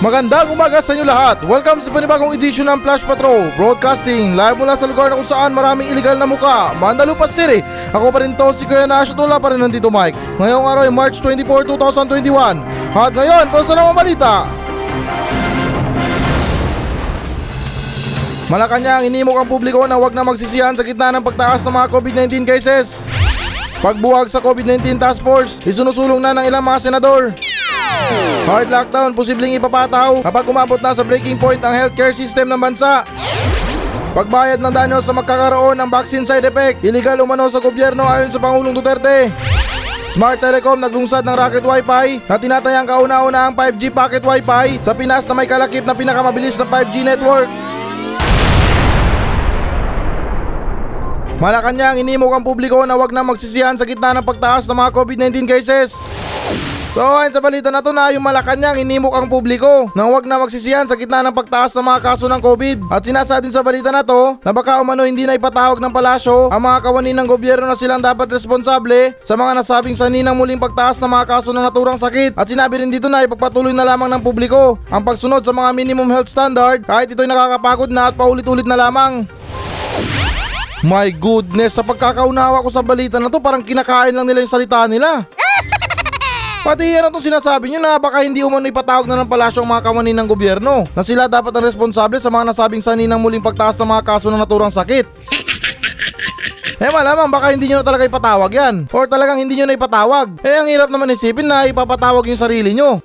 Magandang umaga sa inyo lahat. Welcome sa panibagong edisyon ng Flash Patrol Broadcasting live mula sa lugar na kung saan maraming illegal na muka, Mandalupa City. Ako pa rin to, si Kuya Nash Tula pa rin nandito Mike. Ngayong araw ay March 24, 2021. At ngayon, para sa namang balita. Malacanang inimok ang publiko na wag na magsisiyan sa gitna ng pagtaas ng mga COVID-19 cases. Pagbuwag sa COVID-19 task force, isinusulong na ng ilang mga senador. Hard lockdown posibleng ipapataw kapag umabot na sa breaking point ang healthcare system ng bansa. Pagbayad ng danyo sa magkakaroon ng vaccine side effect, illegal umano sa gobyerno ayon sa Pangulong Duterte. Smart Telecom naglungsad ng Rocket Wi-Fi na tinatayang kauna-una ang 5G Pocket Wi-Fi sa Pinas na may kalakip na pinakamabilis na 5G network. Malacanang inimok ang publiko na wag na magsisihan sa gitna ng pagtaas ng mga COVID-19 cases. So ayon sa balita na to na yung Malacanang inimok ang publiko na huwag na magsisiyan sa gitna ng pagtaas ng mga kaso ng COVID. At sinasa din sa balita na to na baka umano hindi na ipatawag ng palasyo ang mga kawani ng gobyerno na silang dapat responsable sa mga nasabing saninang muling pagtaas ng mga kaso ng naturang sakit. At sinabi rin dito na ipagpatuloy na lamang ng publiko ang pagsunod sa mga minimum health standard kahit ito'y nakakapagod na at paulit-ulit na lamang. My goodness, sa pagkakaunawa ko sa balita na to parang kinakain lang nila yung salita nila. Pati yan itong sinasabi nyo na baka hindi umano ipatawag na ng palasyo ang mga kawani ng gobyerno na sila dapat ang responsable sa mga nasabing saninang muling pagtaas ng mga kaso ng naturang sakit. Eh malamang baka hindi nyo na talaga ipatawag yan or talagang hindi nyo na ipatawag. Eh ang hirap naman isipin na ipapatawag yung sarili nyo.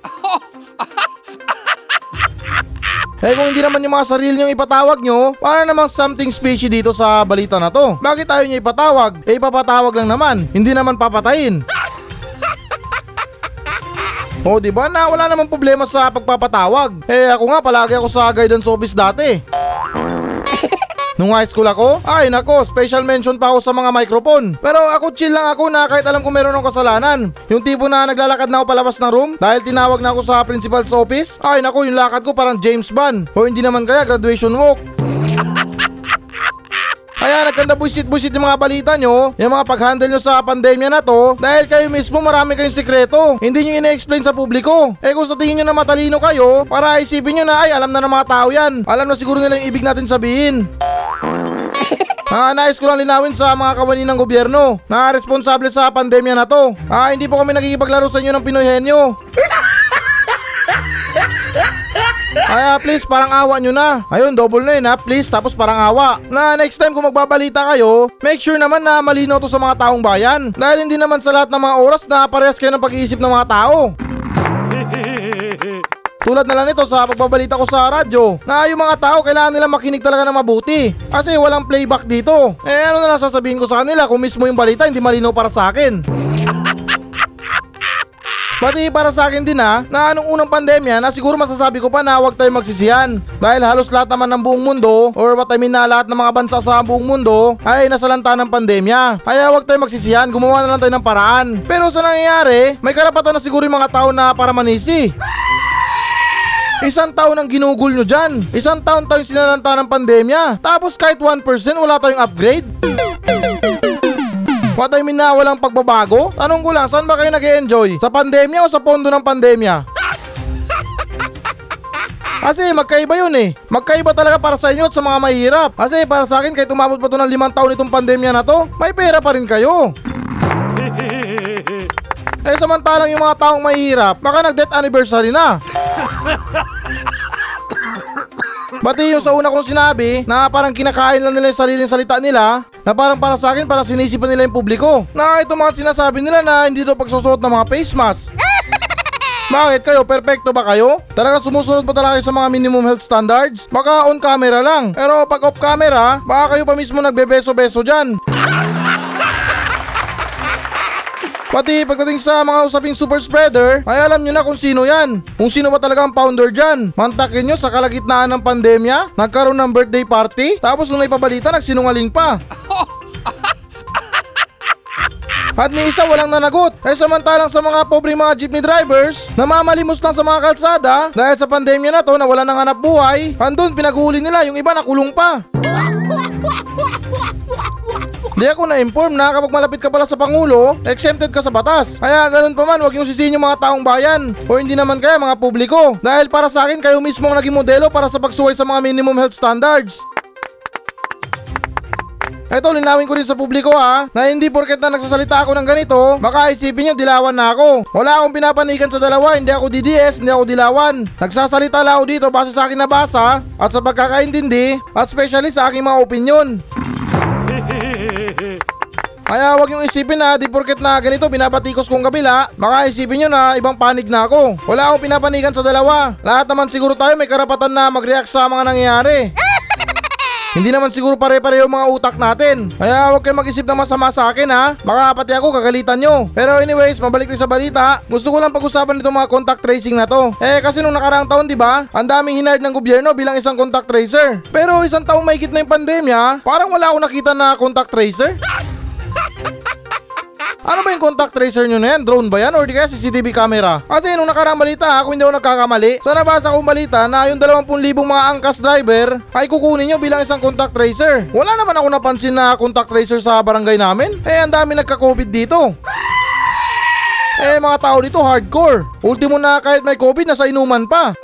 Eh kung hindi naman yung mga sarili nyo ipatawag nyo, para namang something fishy dito sa balita na to. Bakit tayo nyo ipatawag? Eh ipapatawag lang naman, hindi naman papatayin. O, di ba na wala namang problema sa pagpapatawag. Eh ako nga palagi ako sa guidance office dati. Nung high school ako, ay nako, special mention pa ako sa mga microphone. Pero ako chill lang ako na kahit alam ko meron akong kasalanan. Yung tipo na naglalakad na ako palabas ng room dahil tinawag na ako sa principal's office. Ay nako, yung lakad ko parang James Bond. O hindi naman kaya graduation walk. Kaya nagkanda buisit-buisit yung mga balita nyo, yung mga pag-handle nyo sa pandemya na to, dahil kayo mismo marami kayong sikreto. Hindi nyo ina-explain sa publiko. Eh kung sa tingin nyo na matalino kayo, para isipin nyo na ay alam na ng mga tao yan. Alam na siguro nila yung ibig natin sabihin. Ah, nais ko lang linawin sa mga kawani ng gobyerno na responsable sa pandemya na to. Ah, hindi po kami nakikipaglaro sa inyo ng Pinoy henyo. Kaya please, parang awa nyo na. Ayun, double na yun ha. Please, tapos parang awa. Na next time kung magbabalita kayo, make sure naman na malinaw to sa mga taong bayan. Dahil hindi naman sa lahat ng mga oras na parehas kayo ng pag-iisip ng mga tao. Tulad na lang nito sa pagbabalita ko sa radyo na yung mga tao kailangan nila makinig talaga ng mabuti kasi walang playback dito. Eh ano na lang sasabihin ko sa kanila kung mismo yung balita hindi malinaw para sa akin. Pati para sa akin din ha, na anong unang pandemya na siguro masasabi ko pa na huwag tayo magsisiyan. Dahil halos lahat naman ng buong mundo, or what I mean na lahat ng mga bansa sa buong mundo, ay nasalanta ng pandemya. Kaya huwag tayo magsisiyan, gumawa na lang tayo ng paraan. Pero sa nangyayari, may karapatan na siguro yung mga tao na para manisi. Isang taon ang ginugol nyo dyan. Isang taon tayong sinalanta ng pandemya. Tapos kahit 1% wala tayong upgrade. What I mean na walang pagbabago? Tanong ko lang, saan ba kayo nag enjoy Sa pandemya o sa pondo ng pandemya? Kasi magkaiba yun eh. Magkaiba talaga para sa inyo at sa mga mahirap. Kasi para sa akin, kahit umabot pa to ng limang taon itong pandemya na to, may pera pa rin kayo. eh samantalang yung mga taong mahirap, baka nag-death anniversary na. Pati yung sa una kong sinabi na parang kinakain lang nila yung sariling salita nila na parang para sa akin parang sinisipan nila yung publiko. Na itong mga sinasabi nila na hindi daw pagsusuot ng mga face mask. Bakit kayo? Perfecto ba kayo? Talaga sumusunod ba talaga sa mga minimum health standards? Baka on camera lang. Pero pag off camera, baka kayo pa mismo nagbebeso-beso dyan. Pati pagdating sa mga usaping super spreader, ay alam nyo na kung sino yan. Kung sino ba talaga ang founder dyan. Mantakin nyo sa kalagitnaan ng pandemya, nagkaroon ng birthday party, tapos nung naipabalita, nagsinungaling pa. At ni isa walang nanagot. Eh samantalang sa mga pobreng mga jeepney drivers, namamalimos lang sa mga kalsada dahil sa pandemya na to na wala nang hanap buhay, andun pinaghuli nila yung iba nakulong pa. Di ako na-inform na kapag malapit ka pala sa Pangulo, exempted ka sa batas. Kaya ganun pa man, huwag yung sisihin yung mga taong bayan. O hindi naman kaya mga publiko. Dahil para sa akin, kayo mismo ang naging modelo para sa pagsuway sa mga minimum health standards. Ito, linawin ko rin sa publiko ha, na hindi porket na nagsasalita ako ng ganito, baka isipin nyo dilawan na ako. Wala akong pinapanigan sa dalawa, hindi ako DDS, hindi ako dilawan. Nagsasalita lang ako dito base sa aking nabasa at sa pagkakaintindi at especially sa aking mga opinion. Kaya wag yung isipin na di porket na ganito binabatikos kong kabila, baka isipin nyo na ibang panig na ako. Wala akong pinapanigan sa dalawa. Lahat naman siguro tayo may karapatan na mag-react sa mga nangyayari. Hindi naman siguro pare-pareho mga utak natin. Kaya huwag kayo mag-isip ng masama sa akin ha. Baka pati ako kagalitan nyo. Pero anyways, mabalik rin sa balita. Gusto ko lang pag-usapan nito mga contact tracing na to. Eh kasi nung nakaraang taon, di ba? Ang daming hinard ng gobyerno bilang isang contact tracer. Pero isang taong mahigit na yung pandemya, parang wala akong nakita na contact tracer. Ano ba yung contact tracer nyo na yan? Drone ba yan? Or di kaya CCTV camera? Kasi nung nakaraang balita, ako hindi ako nagkakamali. Sa nabasa kong balita na yung 20,000 mga angkas driver ay kukunin nyo bilang isang contact tracer. Wala naman ako napansin na contact tracer sa barangay namin. Eh, ang dami nagka-COVID dito. Eh, mga tao dito hardcore. Ultimo na kahit may COVID, nasa inuman pa.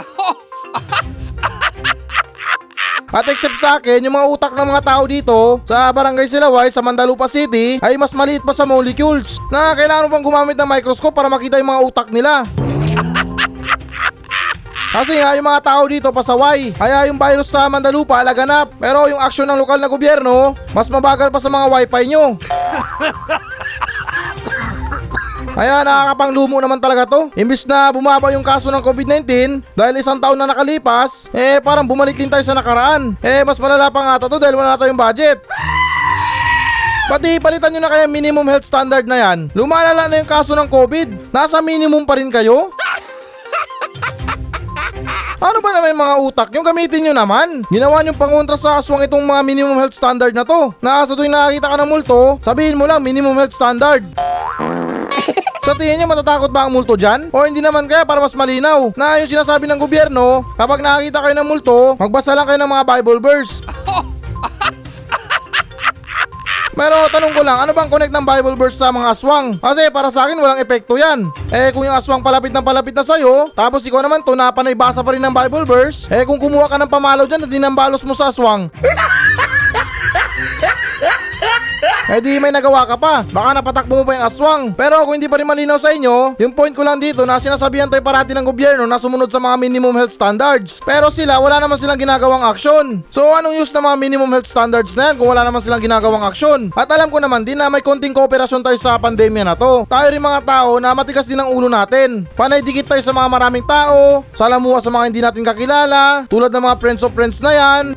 At except sa akin, yung mga utak ng mga tao dito sa Barangay Silaway sa Mandalupa City ay mas maliit pa sa molecules na kailangan pang gumamit ng microscope para makita yung mga utak nila. Kasi nga yung mga tao dito pasaway, kaya yung virus sa Mandalupa laganap. Pero yung aksyon ng lokal na gobyerno, mas mabagal pa sa mga wifi nyo. Kaya nakakapanglumo naman talaga to. Imbis na bumaba yung kaso ng COVID-19 dahil isang taon na nakalipas, eh parang bumalik din tayo sa nakaraan. Eh mas malala pa nga to dahil wala na tayong budget. Pati palitan nyo na kaya minimum health standard na yan. Lumalala na yung kaso ng COVID. Nasa minimum pa rin kayo? Ano ba naman yung mga utak yung gamitin nyo naman? Ginawa nyo pangontra sa aswang itong mga minimum health standard na to. Na sa tuwing nakakita ka ng multo, sabihin mo lang minimum health standard. Sa tingin niyo matatakot ba ang multo dyan? O hindi naman kaya para mas malinaw na yung sinasabi ng gobyerno, kapag nakakita kayo ng multo, magbasa lang kayo ng mga Bible verse. Pero tanong ko lang, ano bang connect ng Bible verse sa mga aswang? Kasi para sa akin walang epekto yan. Eh kung yung aswang palapit na palapit na sa'yo, tapos ikaw naman to na panay basa pa rin ng Bible verse, eh kung kumuha ka ng pamalo dyan at dinambalos mo sa aswang, eh di may nagawa ka pa. Baka napatakbo mo pa yung aswang. Pero kung hindi pa rin malinaw sa inyo, yung point ko lang dito na sinasabihan tayo parati ng gobyerno na sumunod sa mga minimum health standards. Pero sila, wala naman silang ginagawang aksyon. So anong use ng mga minimum health standards na yan kung wala naman silang ginagawang aksyon? At alam ko naman din na may konting kooperasyon tayo sa pandemya na to. Tayo rin mga tao na matigas din ang ulo natin. Panay dikit tayo sa mga maraming tao, salamuha sa mga hindi natin kakilala, tulad ng mga friends of friends na yan.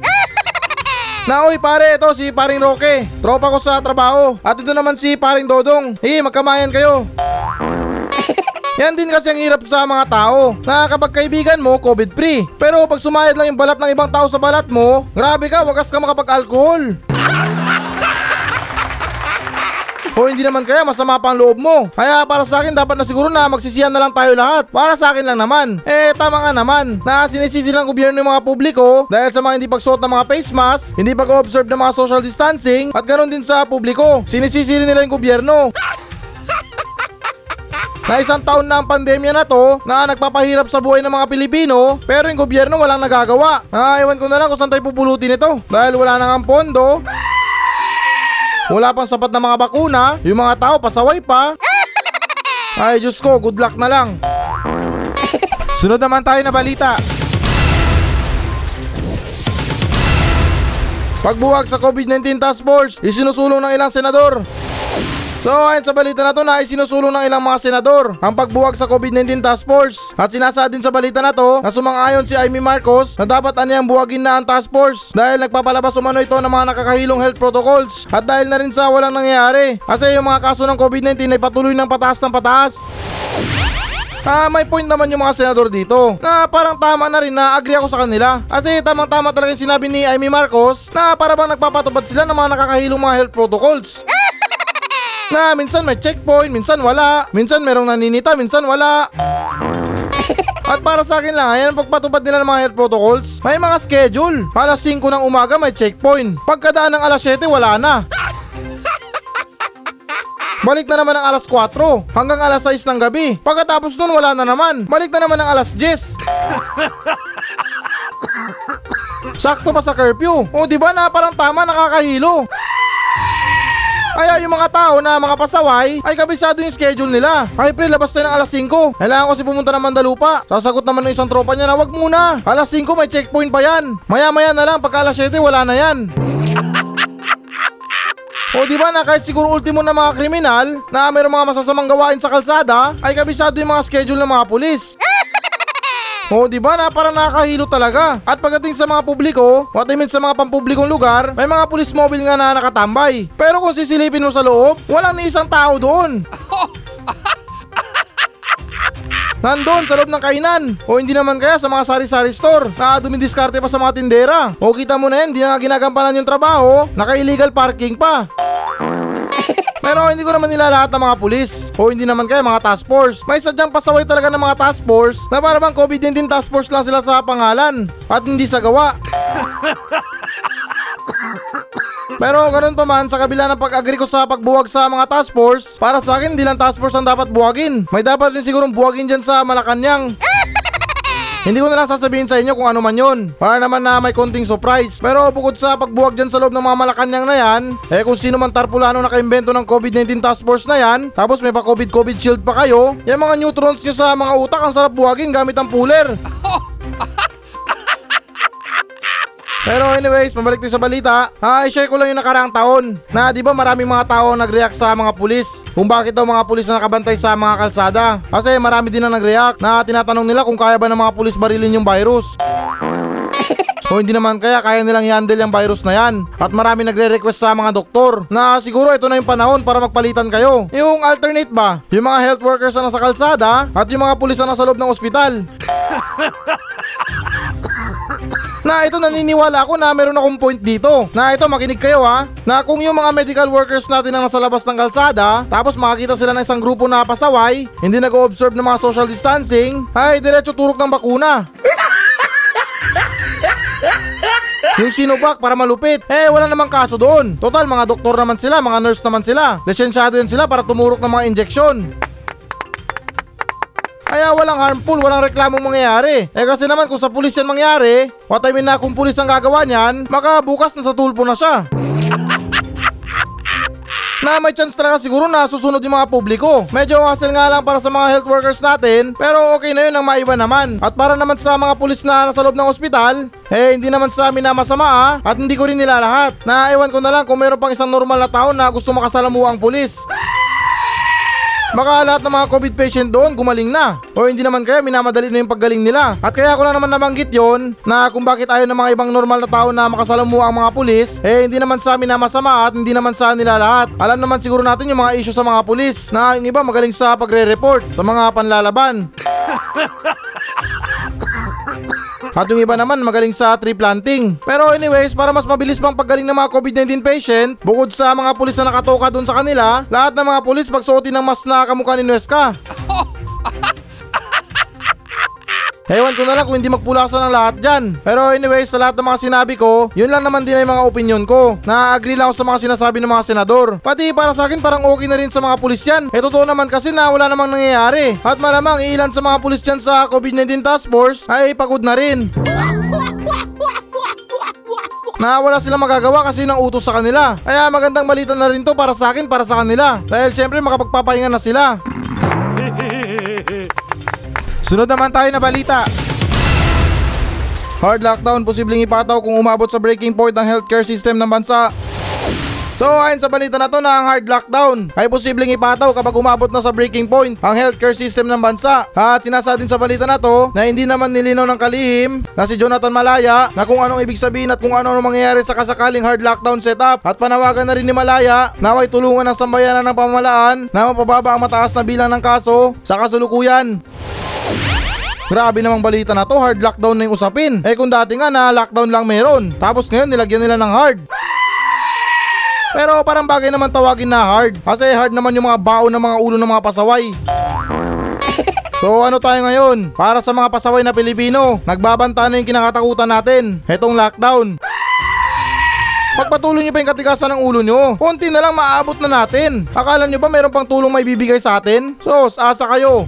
Na oy pare, ito si paring Roque. Tropa ko sa trabaho. At ito naman si paring Dodong. Hey, magkamayan kayo. Yan din kasi ang hirap sa mga tao na kapag kaibigan mo, COVID-free. Pero pag sumayad lang yung balat ng ibang tao sa balat mo, grabe ka, wagas ka makapag-alcohol. O hindi naman kaya masama pa ang loob mo. Kaya para sa akin dapat na siguro na magsisiyan na lang tayo lahat. Para sa akin lang naman. Eh tama nga naman na sinisisi ng gobyerno yung mga publiko dahil sa mga hindi pagsuot ng mga face mask, hindi pag-observe ng mga social distancing at ganoon din sa publiko. Sinisisi nila yung gobyerno. Na isang taon na ang pandemya na to na nagpapahirap sa buhay ng mga Pilipino pero yung gobyerno walang nagagawa. Ah, ewan ko na lang kung saan tayo pupulutin ito dahil wala nang ang pondo. Wala pang sapat na mga bakuna, yung mga tao pasaway pa. Ay Diyos ko, good luck na lang. Sunod naman tayo na balita. Pagbuwag sa COVID-19 task force, isinusulong ng ilang senador. So ayon sa balita na to na isinusulong ng ilang mga senador ang pagbuwag sa COVID-19 task force at sinasaad din sa balita na to na sumang-ayon si Amy Marcos na dapat anyang buwagin na ang task force dahil nagpapalabas umano ito ng mga nakakahilong health protocols at dahil na rin sa walang nangyayari kasi yung mga kaso ng COVID-19 ay patuloy ng pataas ng pataas. Ah, may point naman yung mga senador dito na parang tama na rin na agree ako sa kanila. Kasi tamang-tama talaga yung sinabi ni Amy Marcos na para bang nagpapatupad sila ng mga nakakahilong mga health protocols. Na minsan may checkpoint, minsan wala, minsan merong naninita, minsan wala. At para sa akin lang, ayan ang pagpatupad nila ng mga health protocols. May mga schedule. Alas 5 ng umaga may checkpoint. Pagkadaan ng alas 7, wala na. Balik na naman ng alas 4 hanggang alas 6 ng gabi. Pagkatapos nun wala na naman. Balik na naman ng alas 10. Sakto pa sa curfew. O di ba na parang tama nakakahilo. Kaya yung mga tao na mga pasaway ay kabisado yung schedule nila. Ay pre, labas tayo ng alas 5. Kailangan ko si pumunta ng Mandalupa. Sasagot naman ng isang tropa niya na wag muna. Alas 5 may checkpoint pa yan. Maya maya na lang pagka alas 7 wala na yan. O di ba na kahit siguro ultimo na mga kriminal na mayroong mga masasamang gawain sa kalsada ay kabisado yung mga schedule ng mga pulis. O di ba na parang nakakahilo talaga. At pagdating sa mga publiko, what I mean sa mga pampublikong lugar, may mga pulis mobile nga na nakatambay. Pero kung sisilipin mo sa loob, walang ni isang tao doon. Nandun sa loob ng kainan o hindi naman kaya sa mga sari-sari store na dumidiskarte pa sa mga tindera. O kita mo na yan, hindi na nga ginagampanan yung trabaho, naka-illegal parking pa. Pero hindi ko naman nila lahat ng mga pulis o hindi naman kaya mga task force. May sadyang pasaway talaga ng mga task force na para bang COVID-19 task force lang sila sa pangalan at hindi sa gawa. Pero ganoon pa man, sa kabila ng pag-agree ko sa pagbuwag sa mga task force, para sa akin, hindi lang task force ang dapat buwagin. May dapat din sigurong buwagin dyan sa Malacanang. Hindi ko na lang sasabihin sa inyo kung ano man yon Para naman na may konting surprise. Pero bukod sa pagbuwag dyan sa loob ng mga Malacanang na yan Eh kung sino man tarpulano nakaimbento ng COVID-19 task force na yan Tapos may pa COVID-COVID shield pa kayo Yung mga neutrons nyo sa mga utak ang sarap buwagin gamit ang puller Pero anyways, pabalik tayo sa balita. Ah, i-share ko lang yung nakaraang taon. Na 'di ba maraming mga tao nag-react sa mga pulis. Kung bakit daw mga pulis na nakabantay sa mga kalsada. Kasi marami din na nag-react na tinatanong nila kung kaya ba ng mga pulis barilin yung virus. O hindi naman kaya kaya nilang i-handle yung virus na yan. At marami nagre-request sa mga doktor na siguro ito na yung panahon para magpalitan kayo. Yung alternate ba? Yung mga health workers na nasa kalsada at yung mga pulis na nasa loob ng ospital. Na ito naniniwala ako na meron akong point dito. Na ito makinig kayo ha. Na kung yung mga medical workers natin na nasa labas ng kalsada, tapos makakita sila ng isang grupo na pasaway, hindi nag-observe ng mga social distancing, ay diretso turok ng bakuna. Yung Sinovac para malupit. Eh, wala namang kaso doon. Total, mga doktor naman sila, mga nurse naman sila. Lisensyado yan sila para tumurok ng mga injeksyon. Kaya walang harmful, walang reklamong mangyayari. Eh kasi naman kung sa pulis yan mangyari, what I mean na kung pulis ang gagawa niyan, maka bukas na sa tulpo na siya. na may chance talaga siguro na susunod yung mga publiko. Medyo hassle nga lang para sa mga health workers natin, pero okay na yun ang maiba naman. At para naman sa mga pulis na nasa loob ng ospital, eh hindi naman sa amin na masama ah, at hindi ko rin nila lahat. Na ewan ko na lang kung meron pang isang normal na tao na gusto makasalamuha ang pulis. Baka lahat ng mga COVID patient doon gumaling na. O hindi naman kaya minamadali na yung paggaling nila. At kaya ko lang naman nabanggit yon na kung bakit ayaw ng mga ibang normal na tao na makasalamuha ang mga pulis, eh hindi naman sa amin na masama at hindi naman sa nila lahat. Alam naman siguro natin yung mga issue sa mga pulis na yung iba magaling sa pagre-report sa mga panlalaban. At yung iba naman magaling sa tree planting. Pero anyways, para mas mabilis pang paggaling ng mga COVID-19 patient, bukod sa mga pulis na nakatoka doon sa kanila, lahat ng mga pulis magsuotin ng mas na kamukha ni Nuesca. Ewan ko na lang kung hindi magpulasan ng lahat dyan. Pero anyways, sa lahat ng mga sinabi ko, yun lang naman din ay mga opinion ko. Na-agree lang ako sa mga sinasabi ng mga senador. Pati para sa akin parang okay na rin sa mga pulis yan. Eh totoo naman kasi na wala namang nangyayari. At malamang ilan sa mga pulis dyan sa COVID-19 task force ay pagod na rin. Na wala silang magagawa kasi nang utos sa kanila. Kaya magandang balita na rin to para sa akin, para sa kanila. Dahil syempre makapagpapahinga na sila. Sunod naman tayo na balita. Hard lockdown posibleng ipataw kung umabot sa breaking point ang healthcare system ng bansa. So ayon sa balita na to na ang hard lockdown ay posibleng ipataw kapag umabot na sa breaking point ang healthcare system ng bansa. At sinasa din sa balita na to na hindi naman nilinaw ng kalihim na si Jonathan Malaya na kung anong ibig sabihin at kung ano ang mangyayari sa kasakaling hard lockdown setup at panawagan na rin ni Malaya na may tulungan ng sambayanan ng pamalaan na mapababa ang mataas na bilang ng kaso sa kasulukuyan. Grabe namang balita na to, hard lockdown na yung usapin. Eh kung dati nga na lockdown lang meron, tapos ngayon nilagyan nila ng hard. Pero parang bagay naman tawagin na hard, kasi hard naman yung mga baon ng mga ulo ng mga pasaway. So ano tayo ngayon? Para sa mga pasaway na Pilipino, nagbabanta na yung kinakatakutan natin, etong lockdown. Pagpatuloy niyo pa yung katigasan ng ulo nyo. Konti na lang maaabot na natin. Akala nyo ba mayroon pang tulong may bibigay sa atin? Sos, asa kayo.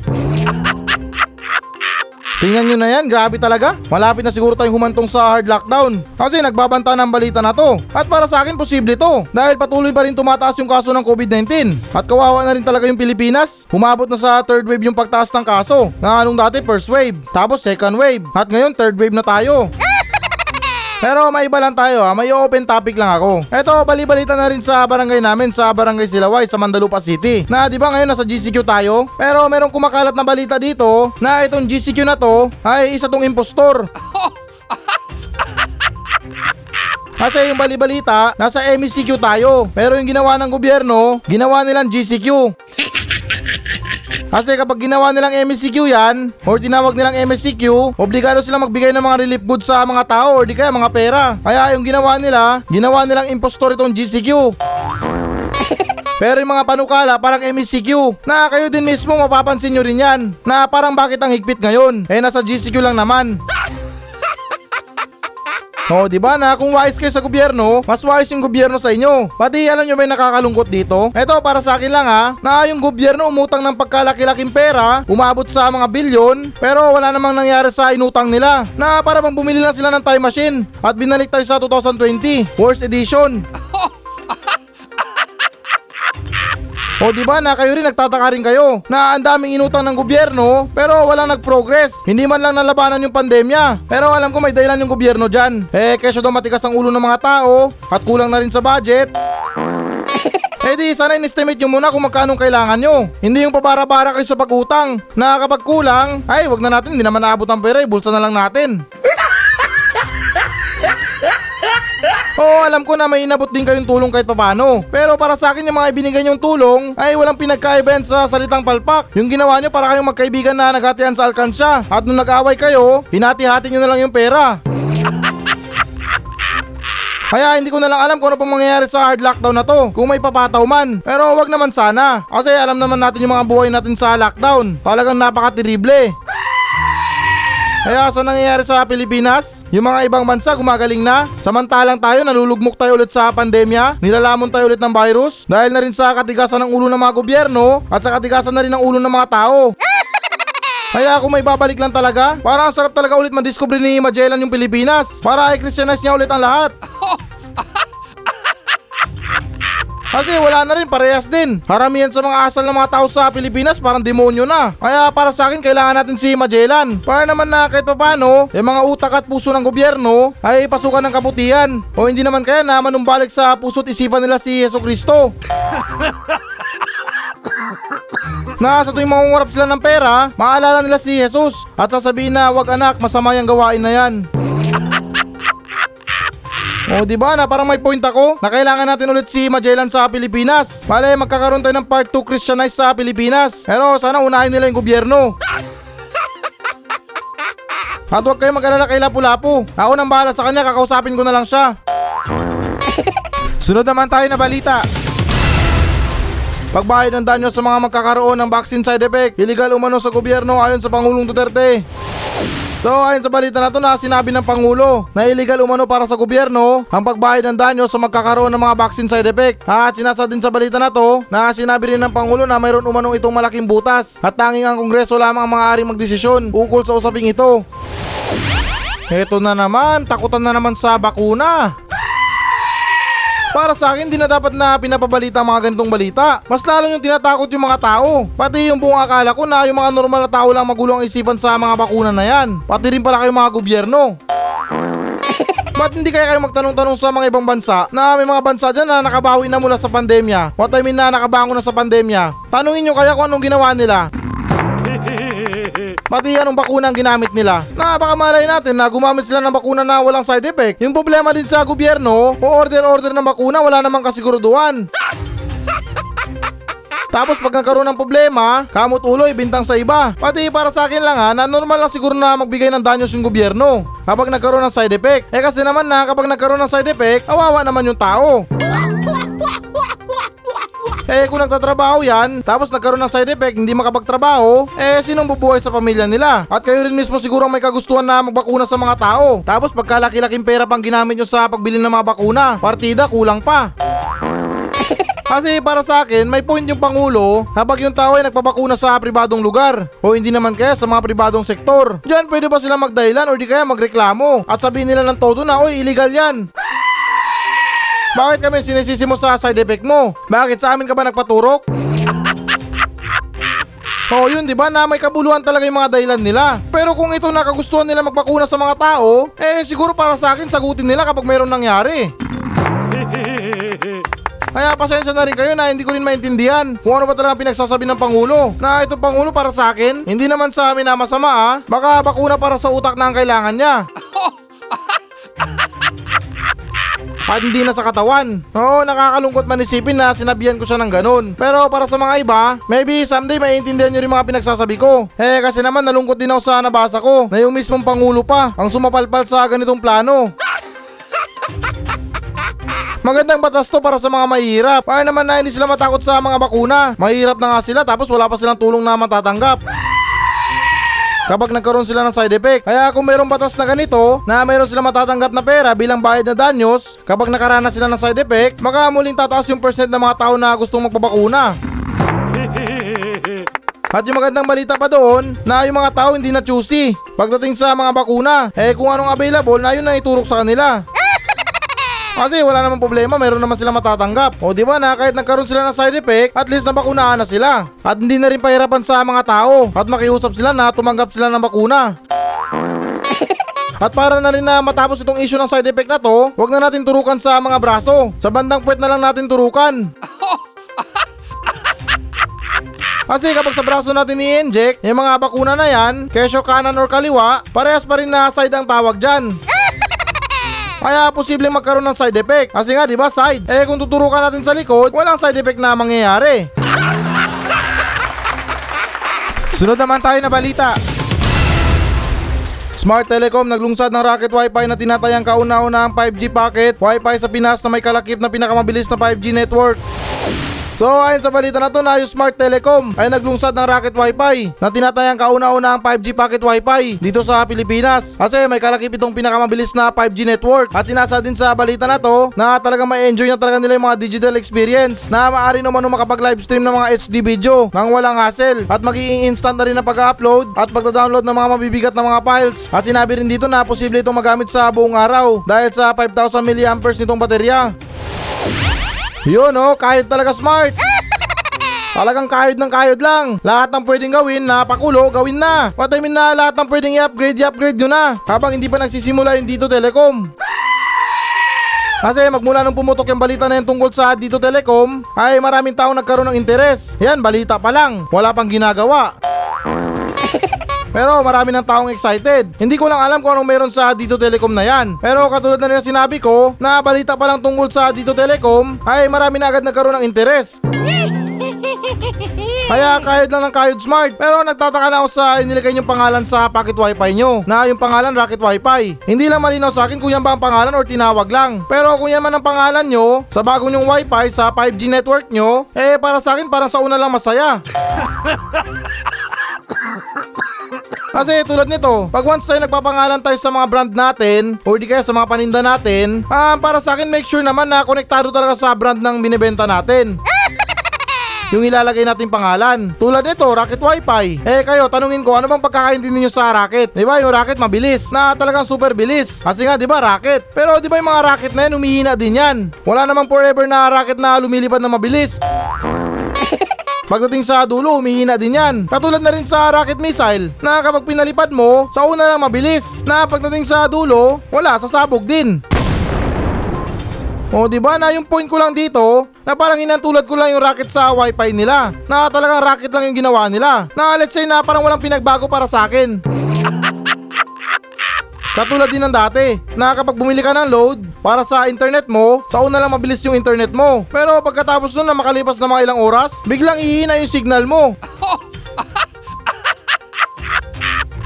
Tingnan nyo na yan, grabe talaga. Malapit na siguro tayong humantong sa hard lockdown. Kasi nagbabanta ng balita na to. At para sa akin, posible to. Dahil patuloy pa rin tumataas yung kaso ng COVID-19. At kawawa na rin talaga yung Pilipinas. Humabot na sa third wave yung pagtaas ng kaso. Na anong dati first wave, tapos second wave. At ngayon third wave na tayo. Pero may iba lang tayo ha, may open topic lang ako. Eto, balibalita na rin sa barangay namin sa Barangay Silaway sa Mandalupa City. Na di ba ngayon nasa GCQ tayo? Pero merong kumakalat na balita dito na itong GCQ na to ay isa tong impostor. Kasi yung balibalita, nasa MECQ tayo. Pero yung ginawa ng gobyerno, ginawa nilang GCQ. Kasi kapag ginawa nilang MSCQ yan, or tinawag nilang MSCQ, obligado silang magbigay ng mga relief goods sa mga tao or di kaya mga pera. Kaya yung ginawa nila, ginawa nilang impostor itong GCQ. Pero yung mga panukala parang MSCQ na kayo din mismo mapapansin nyo rin yan na parang bakit ang higpit ngayon eh nasa GCQ lang naman Oh, di ba na kung wise kayo sa gobyerno, mas wise yung gobyerno sa inyo. Pati alam nyo yung nakakalungkot dito? Eto para sa akin lang ha, na yung gobyerno umutang ng pagkalaki-laking pera, umabot sa mga bilyon, pero wala namang nangyari sa inutang nila. Na para bang bumili lang sila ng time machine at binalik tayo sa 2020, worst edition. O di ba na kayo rin nagtataka rin kayo na ang daming inutang ng gobyerno pero walang nag-progress. Hindi man lang nalabanan yung pandemya. Pero alam ko may dahilan yung gobyerno dyan. Eh kesyo daw matigas ang ulo ng mga tao at kulang na rin sa budget. Eh di sana in-estimate nyo muna kung magkano kailangan nyo. Hindi yung pabara-bara kayo sa pag-utang na kapag kulang, ay wag na natin, hindi naman naabot ang pera, eh, bulsa na lang natin. Oo, alam ko na may inabot din kayong tulong kahit papano. Pero para sa akin yung mga ibinigay niyong tulong ay walang pinagkaiba sa salitang palpak. Yung ginawa niyo para kayong magkaibigan na naghatian sa alkansya. At nung nag-away kayo, hinati-hati niyo na lang yung pera. Kaya hindi ko na lang alam kung ano pang mangyayari sa hard lockdown na to kung may papataw man. Pero wag naman sana. Kasi alam naman natin yung mga buhay natin sa lockdown. Talagang napaka-terrible. Kaya sa nangyayari sa Pilipinas, yung mga ibang bansa gumagaling na, samantalang tayo nalulugmok tayo ulit sa pandemya, nilalamon tayo ulit ng virus, dahil na rin sa katigasan ng ulo ng mga gobyerno at sa katigasan na rin ng ulo ng mga tao. Kaya kung may babalik lang talaga, para ang sarap talaga ulit madiscover ni Magellan yung Pilipinas, para i-Christianize niya ulit ang lahat. Kasi wala na rin, parehas din. Haramihan sa mga asal ng mga tao sa Pilipinas parang demonyo na. Kaya para sa akin, kailangan natin si Magellan. Para naman na kahit papano, yung mga utak at puso ng gobyerno ay pasukan ng kabutihan. O hindi naman kaya na manumbalik sa puso't isipan nila si Yeso Kristo. na sa tuwing mangungurap sila ng pera, maalala nila si Jesus at sasabihin na wag anak, masama yung gawain na yan. O di ba na parang may point ako na kailangan natin ulit si Magellan sa Pilipinas. Bale magkakaroon tayo ng part 2 Christianize sa Pilipinas. Pero sana unahin nila yung gobyerno. At huwag kayong mag-alala kay Lapu-Lapu. Ako nang bahala sa kanya, kakausapin ko na lang siya. Sunod naman tayo na balita. Pagbayad ng danyo sa mga magkakaroon ng vaccine side effect, illegal umano sa gobyerno ayon sa Pangulong Duterte. So ayon sa balita na to na sinabi ng Pangulo na illegal umano para sa gobyerno ang pagbayad ng danyo sa magkakaroon ng mga vaccine side effect. At sinasa din sa balita na to na sinabi rin ng Pangulo na mayroon umanong itong malaking butas at tanging ang Kongreso lamang ang maaaring magdesisyon ukol sa usaping ito. Heto na naman, takutan na naman sa bakuna. Para sa akin, di na dapat na pinapabalita ang mga ganitong balita. Mas lalo yung tinatakot yung mga tao. Pati yung buong akala ko na yung mga normal na tao lang magulo ang isipan sa mga bakuna na yan. Pati rin pala kayo mga gobyerno. Ba't hindi kaya kayo magtanong-tanong sa mga ibang bansa na may mga bansa dyan na nakabawi na mula sa pandemya? What I mean na nakabango na sa pandemya? Tanungin nyo kaya kung anong ginawa nila. Pati anong bakuna ang ginamit nila. Na baka malay natin na gumamit sila ng bakuna na walang side effect. Yung problema din sa gobyerno, o order-order ng bakuna wala namang kasiguraduhan. Tapos pag nagkaroon ng problema, kamot ulo ibintang sa iba. Pati para sa akin lang ha, na normal lang siguro na magbigay ng danyos yung gobyerno kapag nagkaroon ng side effect. Eh kasi naman na kapag nagkaroon ng side effect, awawa naman yung tao. Eh kung nagtatrabaho yan, tapos nagkaroon ng side effect, hindi makapagtrabaho, eh sinong bubuhay sa pamilya nila? At kayo rin mismo siguro may kagustuhan na magbakuna sa mga tao. Tapos pagkalaki-laking pera pang ginamit nyo sa pagbili ng mga bakuna, partida kulang pa. Kasi para sa akin, may point yung Pangulo habang yung tao ay nagpapakuna sa pribadong lugar o hindi naman kaya sa mga pribadong sektor. Diyan pwede ba sila magdahilan o di kaya magreklamo at sabihin nila ng todo na, oy illegal yan. Bakit kami sinisisi mo sa side effect mo? Bakit sa amin ka ba nagpaturok? Oo yun, di ba na may kabuluhan talaga yung mga dahilan nila. Pero kung ito nakagustuhan nila magpakuna sa mga tao, eh siguro para sa akin sagutin nila kapag mayroong nangyari. Kaya pasensya na rin kayo na hindi ko rin maintindihan kung ano ba talaga pinagsasabi ng Pangulo. Na ito Pangulo para sa akin, hindi naman sa amin na masama ah. Baka bakuna para sa utak na ang kailangan niya. At hindi na sa katawan. Oo, nakakalungkot man isipin na sinabihan ko siya ng ganun. Pero para sa mga iba, maybe someday maiintindihan nyo rin mga pinagsasabi ko. Eh kasi naman nalungkot din ako sa nabasa ko na yung mismong Pangulo pa ang sumapalpal sa ganitong plano. Magandang batas to para sa mga mahihirap. Kaya naman na hindi sila matakot sa mga bakuna. Mahirap na nga sila tapos wala pa silang tulong na matatanggap. Kapag nagkaroon sila ng side effect. Kaya kung mayroong batas na ganito, na mayroon sila matatanggap na pera bilang bayad na danyos, kapag nakaranas sila ng side effect, maka muling tataas yung percent ng mga tao na gustong magpabakuna. At yung magandang balita pa doon, na yung mga tao hindi na choosy. Pagdating sa mga bakuna, eh kung anong available na yun na iturok sa kanila. Kasi wala namang problema, meron naman sila matatanggap. O di ba na kahit nagkaroon sila ng side effect, at least nabakunahan na sila. At hindi na rin pahirapan sa mga tao. At makiusap sila na tumanggap sila ng bakuna. At para na rin na matapos itong issue ng side effect na to, wag na natin turukan sa mga braso. Sa bandang puwet na lang natin turukan. Kasi kapag sa braso natin i-inject, yung mga bakuna na yan, kesyo kanan or kaliwa, parehas pa rin na side ang tawag dyan. Kaya posibleng magkaroon ng side effect. Kasi nga, di ba, side? Eh kung tuturukan natin sa likod, walang side effect na mangyayari. Sunod naman tayo na balita. Smart Telecom naglungsad ng Rocket Wi-Fi na tinatayang kauna-una ang 5G packet Wi-Fi sa Pinas na may kalakip na pinakamabilis na 5G network. So ayon sa balita na to na yung Smart Telecom ay naglungsad ng Rocket Wi-Fi na tinatayang kauna-una ang 5G packet Wi-Fi dito sa Pilipinas. Kasi may kalakip itong pinakamabilis na 5G network. At sinasa din sa balita na to na talagang ma-enjoy na talaga nila yung mga digital experience na maaari naman nung makapag-livestream ng mga HD video nang walang hassle. At magiging instant na rin na pag-upload at pagda-download ng mga mabibigat na mga files. At sinabi rin dito na posible itong magamit sa buong araw dahil sa 5,000 mAh nitong baterya. Yun oh, kahit talaga smart. Talagang kahit ng kahit lang. Lahat ng pwedeng gawin na pakulo, gawin na. What I mean na lahat ng pwedeng i-upgrade, i-upgrade nyo na. Habang hindi pa nagsisimula yung Dito Telecom. Kasi magmula nung pumutok yung balita na yan tungkol sa Dito Telecom, ay maraming tao nagkaroon ng interes. Yan, balita pa lang. Wala pang ginagawa. Pero marami ng taong excited. Hindi ko lang alam kung anong meron sa Dito Telecom na yan. Pero katulad na nila sinabi ko, na balita pa lang tungkol sa Dito Telecom, ay marami na agad nagkaroon ng interes. Kaya kahit lang ng kahit smart. Pero nagtataka na ako sa inilagay niyong pangalan sa pocket wifi nyo. Na yung pangalan Rocket Wifi. Hindi lang malinaw sa akin kung yan ba ang pangalan or tinawag lang. Pero kung yan man ang pangalan nyo, sa bagong yung wifi sa 5G network nyo, eh para sa akin parang sa una lang masaya. Kasi tulad nito, pag once tayo nagpapangalan tayo sa mga brand natin o di kaya sa mga paninda natin, ah, para sa akin make sure naman na konektado talaga sa brand ng binibenta natin. yung ilalagay nating pangalan. Tulad nito, Rocket Wi-Fi. Eh kayo, tanungin ko, ano bang pagkakaintindi niyo sa Rocket? Di ba yung Rocket mabilis? Na talagang super bilis. Kasi nga, di ba Rocket? Pero di ba yung mga Rocket na yan, umihina din yan. Wala namang forever na Rocket na lumilipad na mabilis. Pagdating sa dulo, humihina din yan. Katulad na rin sa rocket missile, na kapag pinalipad mo, sa una lang mabilis, na pagdating sa dulo, wala, sasabog din. O di ba na yung point ko lang dito na parang inantulad ko lang yung rocket sa wifi nila na talagang rocket lang yung ginawa nila na let's say na parang walang pinagbago para sa akin Katulad din ng dati, na kapag bumili ka ng load para sa internet mo, sa una lang mabilis yung internet mo. Pero pagkatapos nun na makalipas na mga ilang oras, biglang ihina yung signal mo.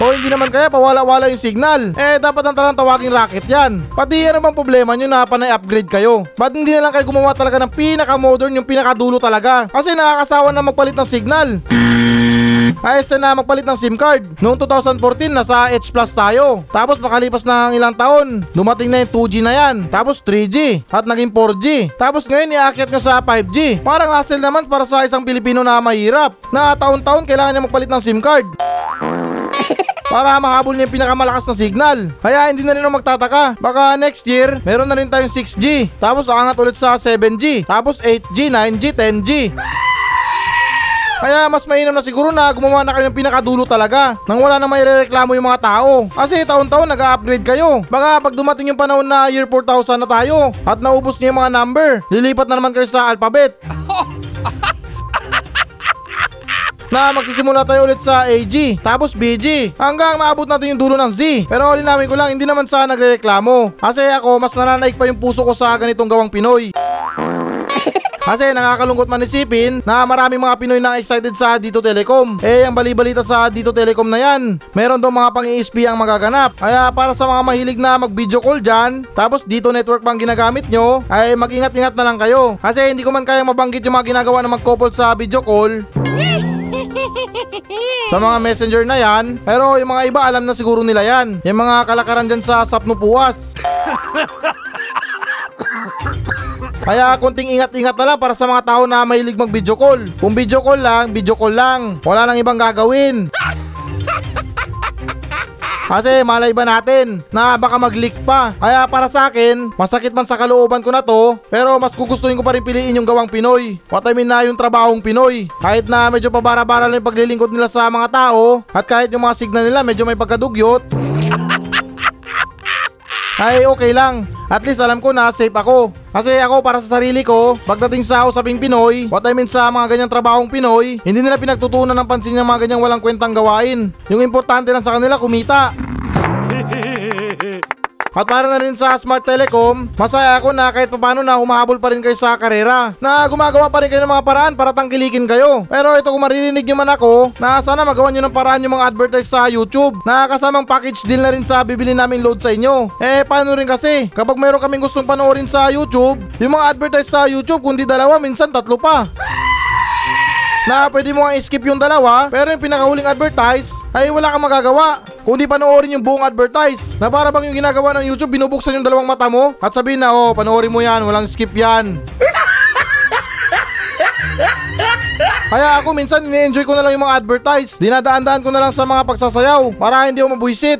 O hindi naman kaya pawala-wala yung signal. Eh dapat ang talang tawaging racket yan. Pati ano bang problema nyo na panay upgrade kayo? Ba't hindi na lang kayo gumawa talaga ng pinaka-modern yung pinakadulo talaga? Kasi nakakasawa na magpalit ng signal. Ayos na na magpalit ng SIM card. Noong 2014, nasa H Plus tayo. Tapos makalipas ng ilang taon, dumating na yung 2G na yan. Tapos 3G. At naging 4G. Tapos ngayon, iaakit nyo sa 5G. Parang hassle naman para sa isang Pilipino na mahirap. Na taon-taon kailangan niya magpalit ng SIM card. Para mahabol niya yung pinakamalakas na signal. Kaya hindi na rin ako magtataka. Baka next year, meron na rin tayong 6G. Tapos aangat ulit sa 7G. Tapos 8G, 9G, 10G. Kaya mas mainam na siguro na gumawa na kayo ng pinakadulo talaga nang wala na may reklamo yung mga tao. Kasi taon-taon nag-upgrade kayo. Baka pag dumating yung panahon na year 4000 na tayo at naubos niyo yung mga number, lilipat na naman kayo sa alphabet. na magsisimula tayo ulit sa AG, tapos BG, hanggang maabot natin yung dulo ng Z. Pero linawin ko lang, hindi naman sa nagrereklamo. Kasi ako, mas nananaig pa yung puso ko sa ganitong gawang Pinoy. Kasi nakakalungkot man isipin na maraming mga Pinoy na excited sa Dito Telecom. Eh, ang balibalita sa Dito Telecom na yan, meron daw mga pang-ESP ang magaganap. Kaya para sa mga mahilig na mag-video call dyan, tapos Dito Network pang ginagamit nyo, ay mag-ingat-ingat na lang kayo. Kasi hindi ko man kayang mabanggit yung mga ginagawa ng mag-couple sa video call. sa mga messenger na yan, pero yung mga iba alam na siguro nila yan. Yung mga kalakaran dyan sa Sapnupuas. Kaya kunting ingat-ingat na lang para sa mga tao na mahilig mag video call. Kung video call lang, video call lang. Wala nang ibang gagawin. Kasi malay ba natin na baka mag-leak pa. Kaya para sa akin, masakit man sa kalooban ko na to, pero mas gugustuhin ko pa rin piliin yung gawang Pinoy. What I mean na yung trabahong Pinoy. Kahit na medyo pabara-bara lang yung paglilingkod nila sa mga tao, at kahit yung mga signal nila medyo may pagkadugyot, ay okay lang. At least alam ko na safe ako. Kasi ako para sa sarili ko, pagdating sa usaping Pinoy, what I mean sa mga ganyang trabahong Pinoy, hindi nila pinagtutunan ng pansin yung mga ganyang walang kwentang gawain. Yung importante lang sa kanila, kumita. At para na rin sa Smart Telecom, masaya ako na kahit paano na humahabol pa rin kayo sa karera. Na gumagawa pa rin kayo ng mga paraan para tangkilikin kayo. Pero ito kung maririnig nyo man ako, na sana magawa nyo ng paraan yung mga advertise sa YouTube. Na kasamang package deal na rin sa bibili namin load sa inyo. Eh paano rin kasi, kapag meron kaming gustong panoorin sa YouTube, yung mga advertise sa YouTube kundi dalawa, minsan tatlo pa na pwede mo nga skip yung dalawa pero yung pinakahuling advertise ay wala kang magagawa kundi panoorin yung buong advertise na para bang yung ginagawa ng YouTube binubuksan yung dalawang mata mo? At sabihin na oh panoorin mo yan walang skip yan. Kaya ako minsan ini-enjoy ko na lang yung mga advertise. Dinadaan-daan ko na lang sa mga pagsasayaw para hindi ako mabuisit